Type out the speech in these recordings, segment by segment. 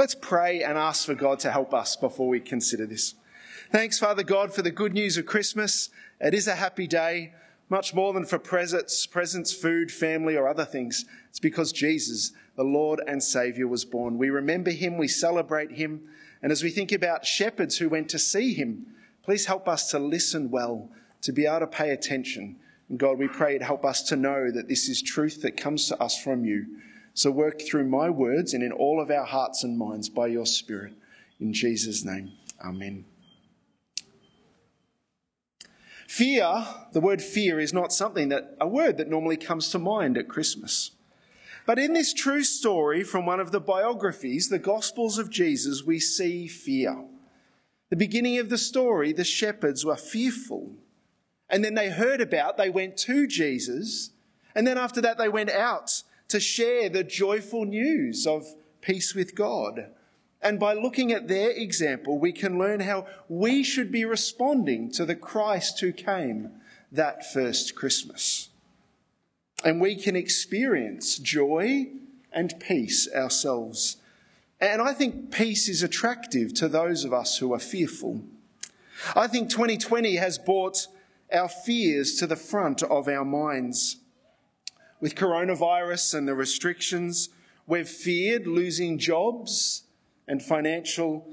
Let's pray and ask for God to help us before we consider this. Thanks, Father God, for the good news of Christmas. It is a happy day, much more than for presents, presents, food, family, or other things. It's because Jesus, the Lord and Saviour, was born. We remember him, we celebrate him, and as we think about shepherds who went to see him, please help us to listen well, to be able to pay attention. And God, we pray it help us to know that this is truth that comes to us from you. So work through my words and in all of our hearts and minds by your Spirit. In Jesus' name, Amen. Fear, the word fear, is not something that, a word that normally comes to mind at Christmas. But in this true story from one of the biographies, the Gospels of Jesus, we see fear. The beginning of the story, the shepherds were fearful. And then they heard about, they went to Jesus. And then after that, they went out to share the joyful news of peace with God. And by looking at their example, we can learn how we should be responding to the Christ who came that first Christmas. And we can experience joy and peace ourselves. And I think peace is attractive to those of us who are fearful. I think 2020 has brought our fears to the front of our minds. With coronavirus and the restrictions, we've feared losing jobs and financial,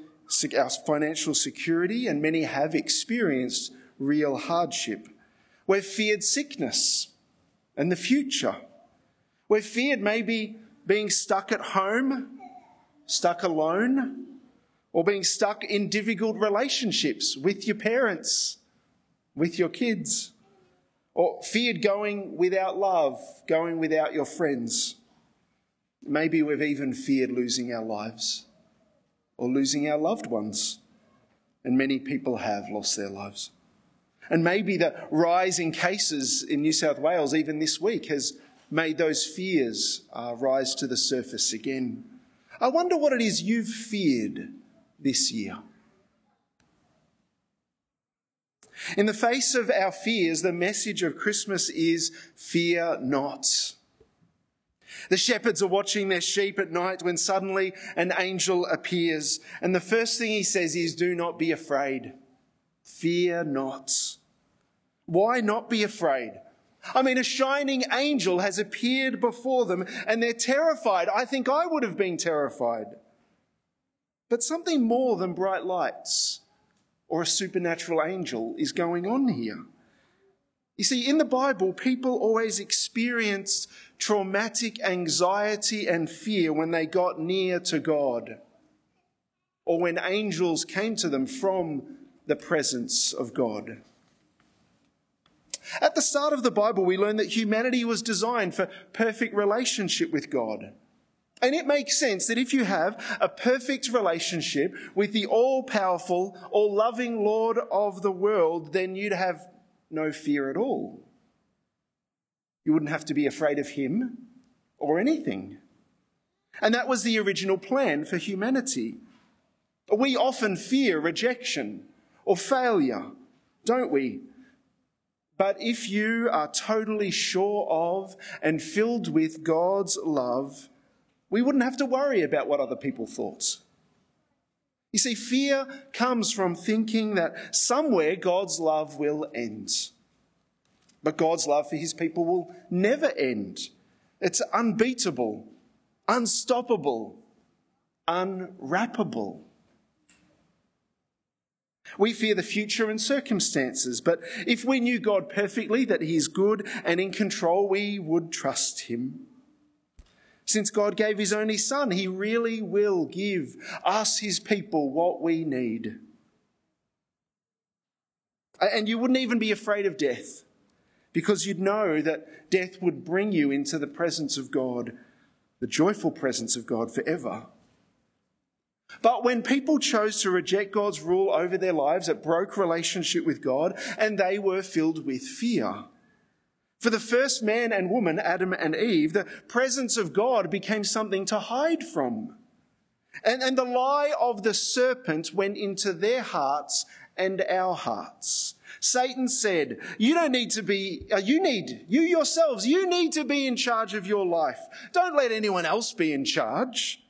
financial security, and many have experienced real hardship. We've feared sickness and the future. We've feared maybe being stuck at home, stuck alone, or being stuck in difficult relationships with your parents, with your kids or feared going without love, going without your friends. Maybe we've even feared losing our lives or losing our loved ones. And many people have lost their lives. And maybe the rise in cases in New South Wales, even this week, has made those fears uh, rise to the surface again. I wonder what it is you've feared this year. In the face of our fears, the message of Christmas is fear not. The shepherds are watching their sheep at night when suddenly an angel appears. And the first thing he says is, Do not be afraid. Fear not. Why not be afraid? I mean, a shining angel has appeared before them and they're terrified. I think I would have been terrified. But something more than bright lights or a supernatural angel is going on here. You see, in the Bible, people always experienced traumatic anxiety and fear when they got near to God or when angels came to them from the presence of God. At the start of the Bible, we learn that humanity was designed for perfect relationship with God. And it makes sense that if you have a perfect relationship with the all powerful, all loving Lord of the world, then you'd have no fear at all. You wouldn't have to be afraid of him or anything. And that was the original plan for humanity. We often fear rejection or failure, don't we? But if you are totally sure of and filled with God's love, we wouldn't have to worry about what other people thought. You see, fear comes from thinking that somewhere God's love will end. But God's love for his people will never end. It's unbeatable, unstoppable, unwrappable. We fear the future and circumstances, but if we knew God perfectly, that He is good and in control, we would trust Him. Since God gave his only son, he really will give us, his people, what we need. And you wouldn't even be afraid of death because you'd know that death would bring you into the presence of God, the joyful presence of God forever. But when people chose to reject God's rule over their lives, it broke relationship with God and they were filled with fear. For the first man and woman, Adam and Eve, the presence of God became something to hide from. And, and the lie of the serpent went into their hearts and our hearts. Satan said, you don't need to be, uh, you need, you yourselves, you need to be in charge of your life. Don't let anyone else be in charge.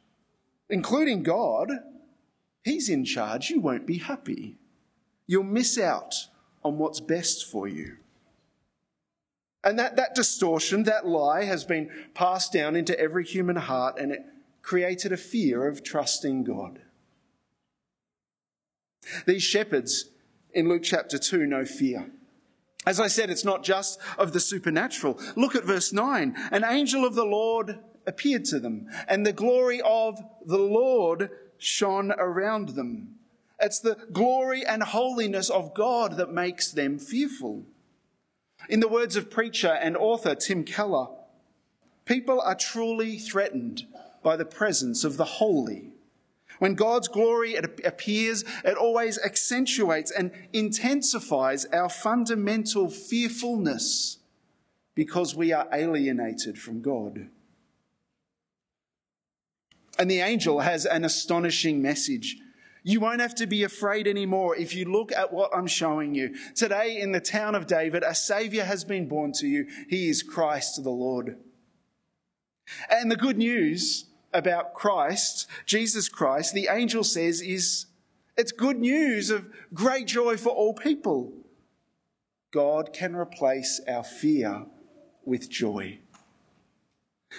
including God, He's in charge, you won't be happy. You'll miss out on what's best for you. And that, that distortion, that lie, has been passed down into every human heart and it created a fear of trusting God. These shepherds in Luke chapter 2 know fear. As I said, it's not just of the supernatural. Look at verse 9. An angel of the Lord appeared to them, and the glory of the Lord shone around them. It's the glory and holiness of God that makes them fearful. In the words of preacher and author Tim Keller, people are truly threatened by the presence of the holy. When God's glory appears, it always accentuates and intensifies our fundamental fearfulness because we are alienated from God. And the angel has an astonishing message. You won't have to be afraid anymore if you look at what I'm showing you. Today, in the town of David, a Savior has been born to you. He is Christ the Lord. And the good news about Christ, Jesus Christ, the angel says is it's good news of great joy for all people. God can replace our fear with joy.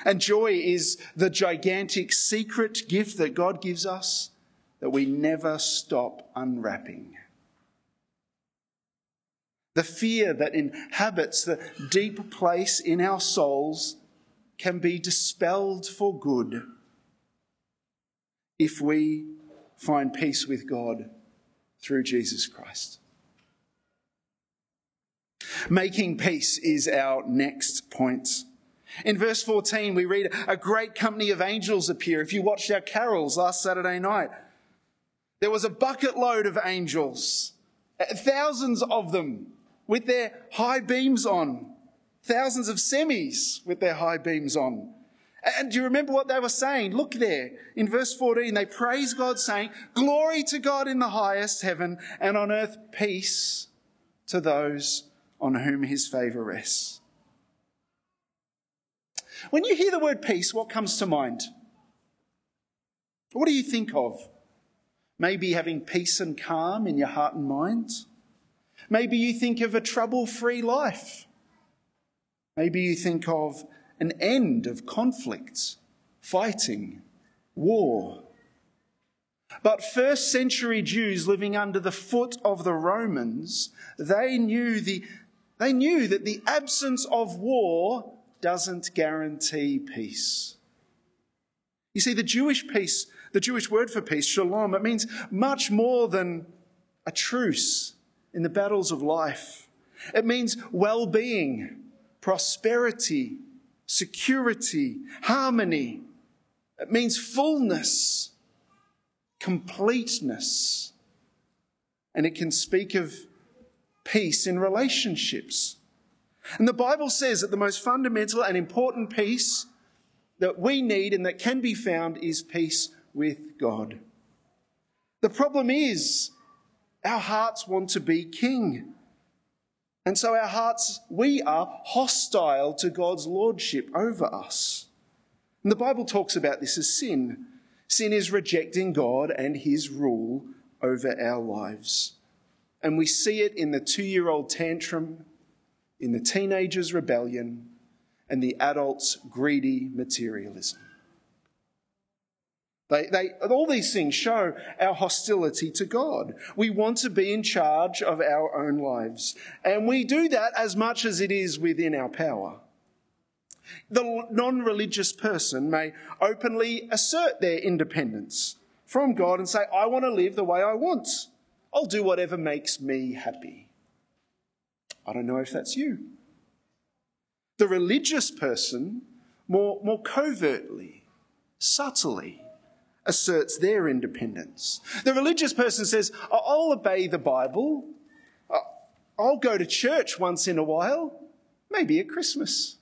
And joy is the gigantic secret gift that God gives us that we never stop unwrapping. The fear that inhabits the deep place in our souls can be dispelled for good if we find peace with God through Jesus Christ. Making peace is our next point. In verse 14, we read a great company of angels appear. If you watched our carols last Saturday night, there was a bucket load of angels, uh, thousands of them with their high beams on, thousands of semis with their high beams on. And do you remember what they were saying? Look there in verse 14. They praise God, saying, Glory to God in the highest heaven, and on earth peace to those on whom his favor rests. When you hear the word peace, what comes to mind? What do you think of? Maybe having peace and calm in your heart and mind. Maybe you think of a trouble free life. Maybe you think of an end of conflict, fighting, war. But first century Jews living under the foot of the Romans, they knew, the, they knew that the absence of war doesn't guarantee peace. You see, the Jewish peace, the Jewish word for peace, shalom, it means much more than a truce in the battles of life. It means well being, prosperity, security, harmony. It means fullness, completeness. And it can speak of peace in relationships. And the Bible says that the most fundamental and important peace that we need and that can be found is peace with God. The problem is, our hearts want to be king. And so our hearts, we are hostile to God's lordship over us. And the Bible talks about this as sin. Sin is rejecting God and his rule over our lives. And we see it in the two year old tantrum in the teenager's rebellion and the adult's greedy materialism. They, they, all these things show our hostility to God. We want to be in charge of our own lives. And we do that as much as it is within our power. The non religious person may openly assert their independence from God and say, I want to live the way I want. I'll do whatever makes me happy. I don't know if that's you. The religious person more, more covertly, subtly asserts their independence. The religious person says, I'll obey the Bible. I'll go to church once in a while, maybe at Christmas.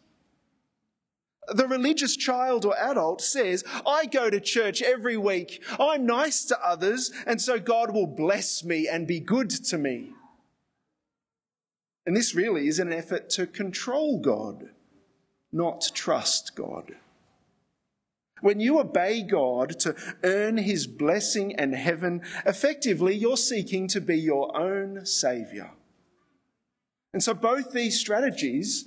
The religious child or adult says, I go to church every week. I'm nice to others, and so God will bless me and be good to me. And this really is an effort to control God, not trust God. When you obey God to earn his blessing and heaven, effectively you're seeking to be your own saviour. And so both these strategies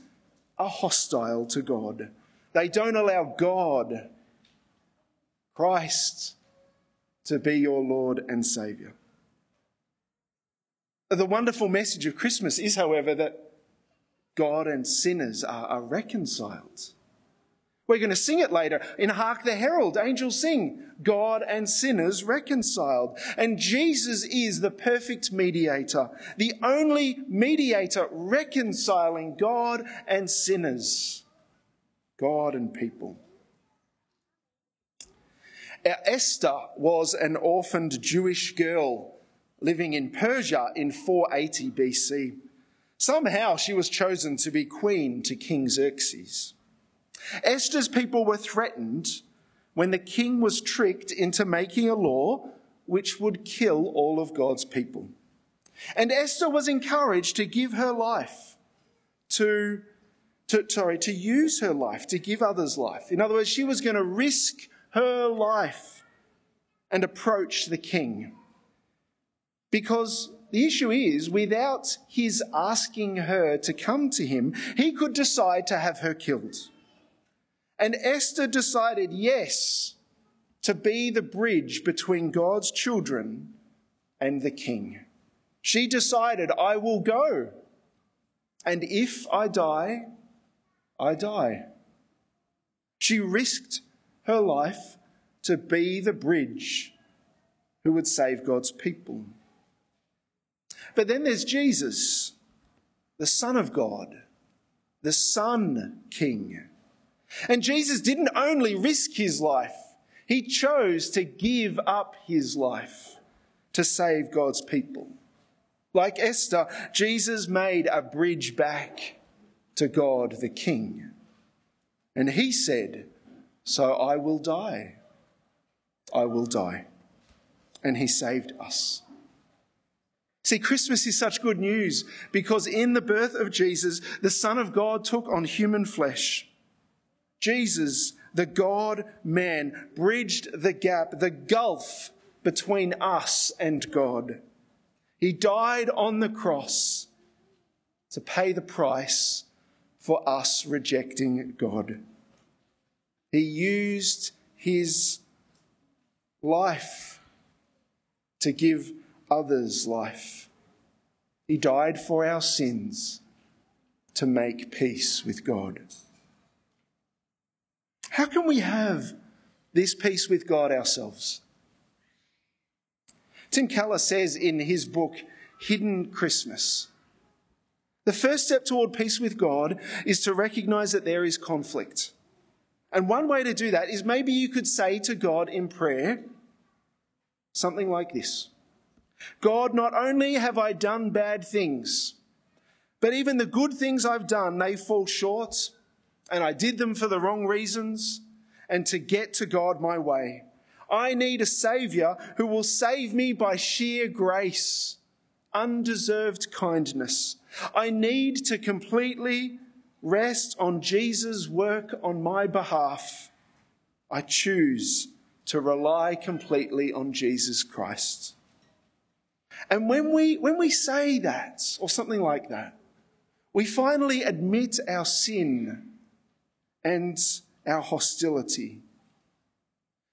are hostile to God. They don't allow God, Christ, to be your Lord and Saviour. The wonderful message of Christmas is, however, that God and sinners are, are reconciled. We're going to sing it later in Hark the Herald. Angels sing, God and sinners reconciled. And Jesus is the perfect mediator, the only mediator reconciling God and sinners, God and people. Our Esther was an orphaned Jewish girl living in Persia in 480 BC. Somehow she was chosen to be queen to King Xerxes. Esther's people were threatened when the king was tricked into making a law which would kill all of God's people. And Esther was encouraged to give her life, to, to, sorry, to use her life, to give others life. In other words, she was going to risk her life and approach the king. Because the issue is, without his asking her to come to him, he could decide to have her killed. And Esther decided, yes, to be the bridge between God's children and the king. She decided, I will go. And if I die, I die. She risked her life to be the bridge who would save God's people. But then there's Jesus, the Son of God, the Son King. And Jesus didn't only risk his life, he chose to give up his life to save God's people. Like Esther, Jesus made a bridge back to God the King. And he said, So I will die. I will die. And he saved us. See, Christmas is such good news because in the birth of Jesus, the Son of God took on human flesh. Jesus, the God man, bridged the gap, the gulf between us and God. He died on the cross to pay the price for us rejecting God. He used his life to give others life. He died for our sins to make peace with God. How can we have this peace with God ourselves? Tim Keller says in his book, Hidden Christmas, the first step toward peace with God is to recognize that there is conflict. And one way to do that is maybe you could say to God in prayer something like this God, not only have I done bad things, but even the good things I've done, they fall short and I did them for the wrong reasons and to get to God my way. I need a Savior who will save me by sheer grace, undeserved kindness. I need to completely rest on Jesus' work on my behalf. I choose to rely completely on Jesus Christ. And when we, when we say that, or something like that, we finally admit our sin and our hostility.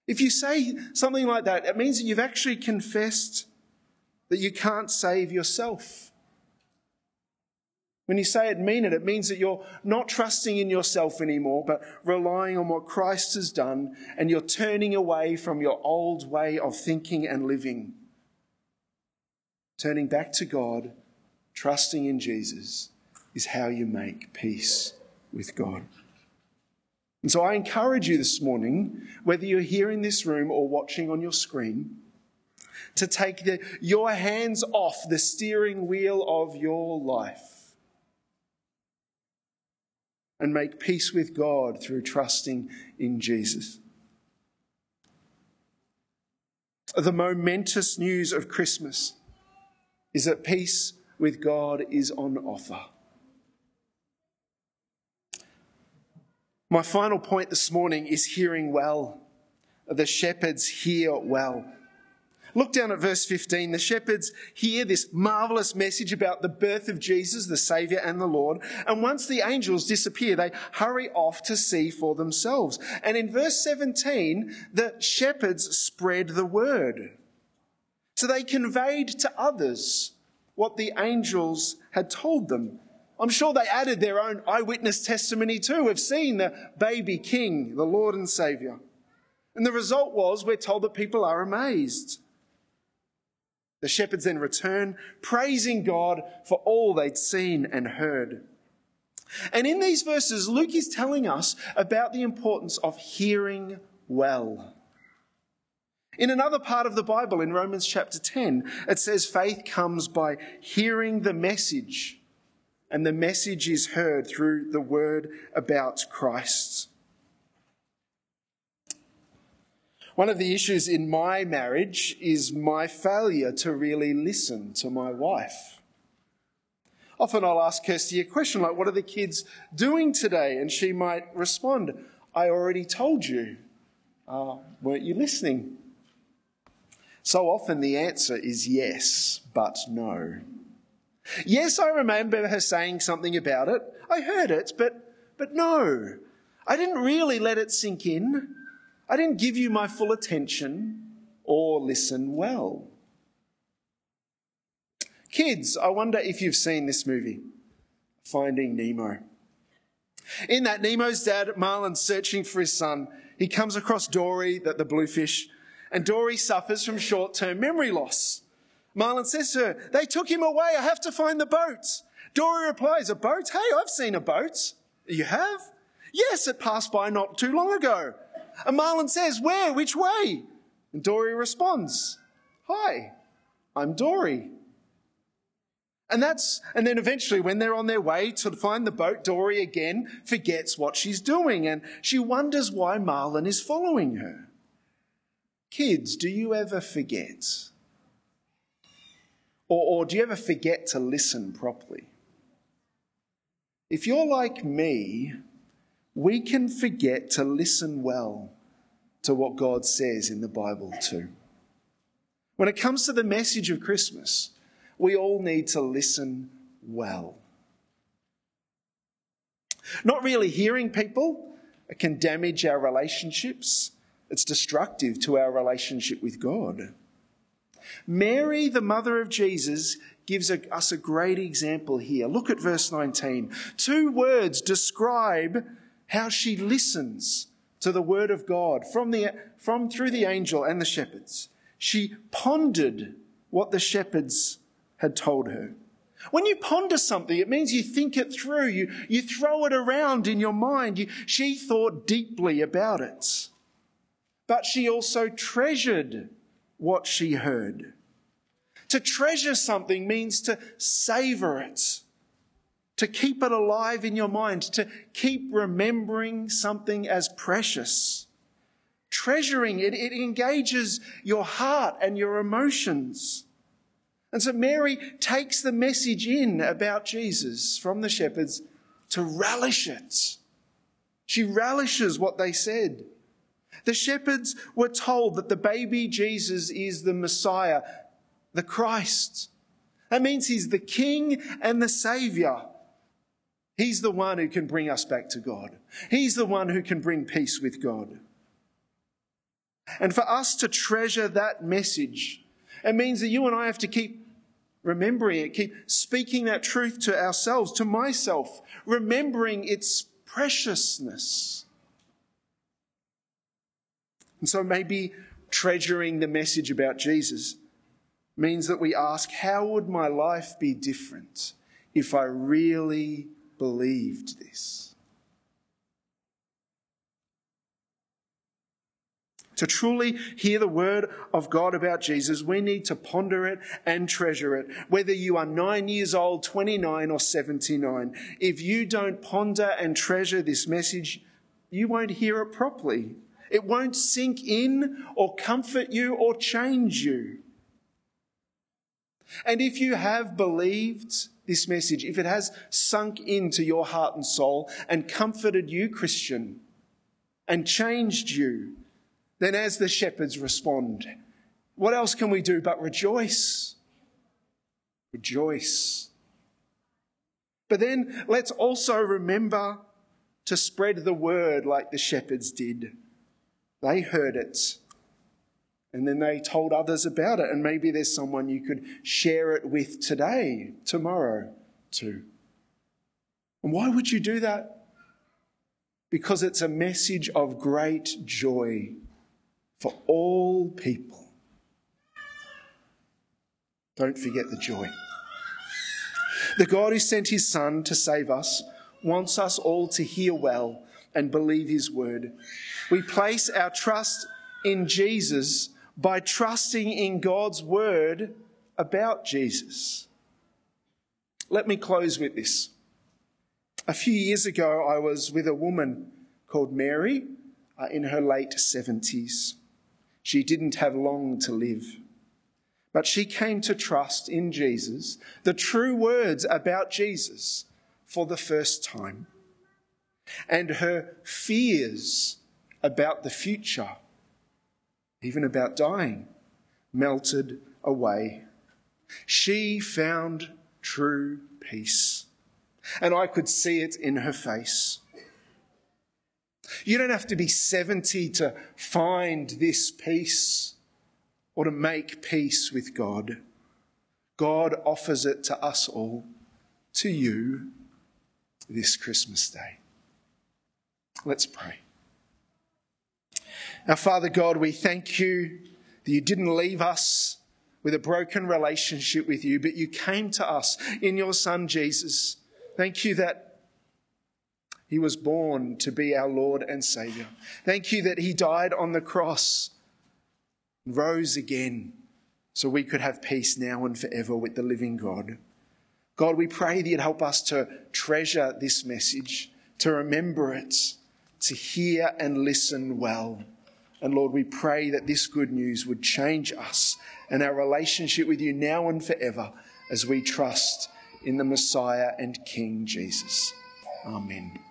If you say something like that, it means that you've actually confessed that you can't save yourself. When you say it, mean it. It means that you're not trusting in yourself anymore, but relying on what Christ has done, and you're turning away from your old way of thinking and living. Turning back to God, trusting in Jesus, is how you make peace with God. And so I encourage you this morning, whether you're here in this room or watching on your screen, to take the, your hands off the steering wheel of your life and make peace with God through trusting in Jesus. The momentous news of Christmas is that peace with God is on offer. My final point this morning is hearing well. the shepherds hear well. Look down at verse 15. The shepherds hear this marvelous message about the birth of Jesus, the Saviour and the Lord. And once the angels disappear, they hurry off to see for themselves. And in verse 17, the shepherds spread the word. So they conveyed to others what the angels had told them. I'm sure they added their own eyewitness testimony too. We've seen the baby king, the Lord and Saviour. And the result was we're told that people are amazed. The shepherds then return, praising God for all they'd seen and heard. And in these verses, Luke is telling us about the importance of hearing well. In another part of the Bible, in Romans chapter 10, it says faith comes by hearing the message, and the message is heard through the word about Christ. One of the issues in my marriage is my failure to really listen to my wife. Often I'll ask Kirsty a question like, What are the kids doing today? And she might respond, I already told you. Uh, weren't you listening? So often the answer is yes, but no. Yes, I remember her saying something about it. I heard it, but, but no. I didn't really let it sink in. I didn't give you my full attention or listen well. Kids, I wonder if you've seen this movie, Finding Nemo. In that, Nemo's dad, Marlin's searching for his son. He comes across Dory, the, the bluefish, and Dory suffers from short term memory loss. Marlin says to her, They took him away. I have to find the boat. Dory replies, A boat? Hey, I've seen a boat. You have? Yes, it passed by not too long ago. And Marlin says, Where? Which way? And Dory responds, Hi, I'm Dory. And that's, and then eventually when they're on their way to find the boat, Dory again forgets what she's doing and she wonders why Marlin is following her. Kids, do you ever forget? Or, or do you ever forget to listen properly? If you're like me, we can forget to listen well to what God says in the Bible, too. When it comes to the message of Christmas, we all need to listen well. Not really hearing people can damage our relationships, it's destructive to our relationship with God. Mary, the mother of Jesus, gives us a great example here. Look at verse 19. Two words describe how she listens to the word of God from, the, from through the angel and the shepherds. She pondered what the shepherds had told her. When you ponder something, it means you think it through, you, you throw it around in your mind. You, she thought deeply about it. But she also treasured what she heard. To treasure something means to savor it to keep it alive in your mind, to keep remembering something as precious. Treasuring it, it engages your heart and your emotions. And so Mary takes the message in about Jesus from the shepherds to relish it. She relishes what they said. The shepherds were told that the baby Jesus is the Messiah, the Christ. That means he's the King and the Savior. He's the one who can bring us back to God. He's the one who can bring peace with God. And for us to treasure that message, it means that you and I have to keep remembering it, keep speaking that truth to ourselves, to myself, remembering its preciousness. And so maybe treasuring the message about Jesus means that we ask, how would my life be different if I really believed this. To truly hear the word of God about Jesus, we need to ponder it and treasure it. Whether you are nine years old, 29, or 79, if you don't ponder and treasure this message, you won't hear it properly. It won't sink in or comfort you or change you. And if you have believed this message, if it has sunk into your heart and soul and comforted you, Christian, and changed you, then as the shepherds respond, what else can we do but rejoice? Rejoice. But then let's also remember to spread the word like the shepherds did. They heard it and then they told others about it. And maybe there's someone you could share it with today, tomorrow, too. And why would you do that? Because it's a message of great joy for all people. Don't forget the joy. The God who sent his Son to save us wants us all to hear well and believe his word. We place our trust in Jesus by trusting in God's word about Jesus. Let me close with this. A few years ago, I was with a woman called Mary uh, in her late 70s. She didn't have long to live, but she came to trust in Jesus, the true words about Jesus, for the first time. And her fears about the future even about dying, melted away. She found true peace, and I could see it in her face. You don't have to be 70 to find this peace or to make peace with God. God offers it to us all, to you, this Christmas day. Let's pray. Our Father God, we thank you that you didn't leave us with a broken relationship with you, but you came to us in your Son Jesus. Thank you that he was born to be our Lord and Saviour. Thank you that he died on the cross, and rose again, so we could have peace now and forever with the living God. God, we pray that you'd help us to treasure this message, to remember it, to hear and listen well. And Lord, we pray that this good news would change us and our relationship with you now and forever as we trust in the Messiah and King Jesus. Amen.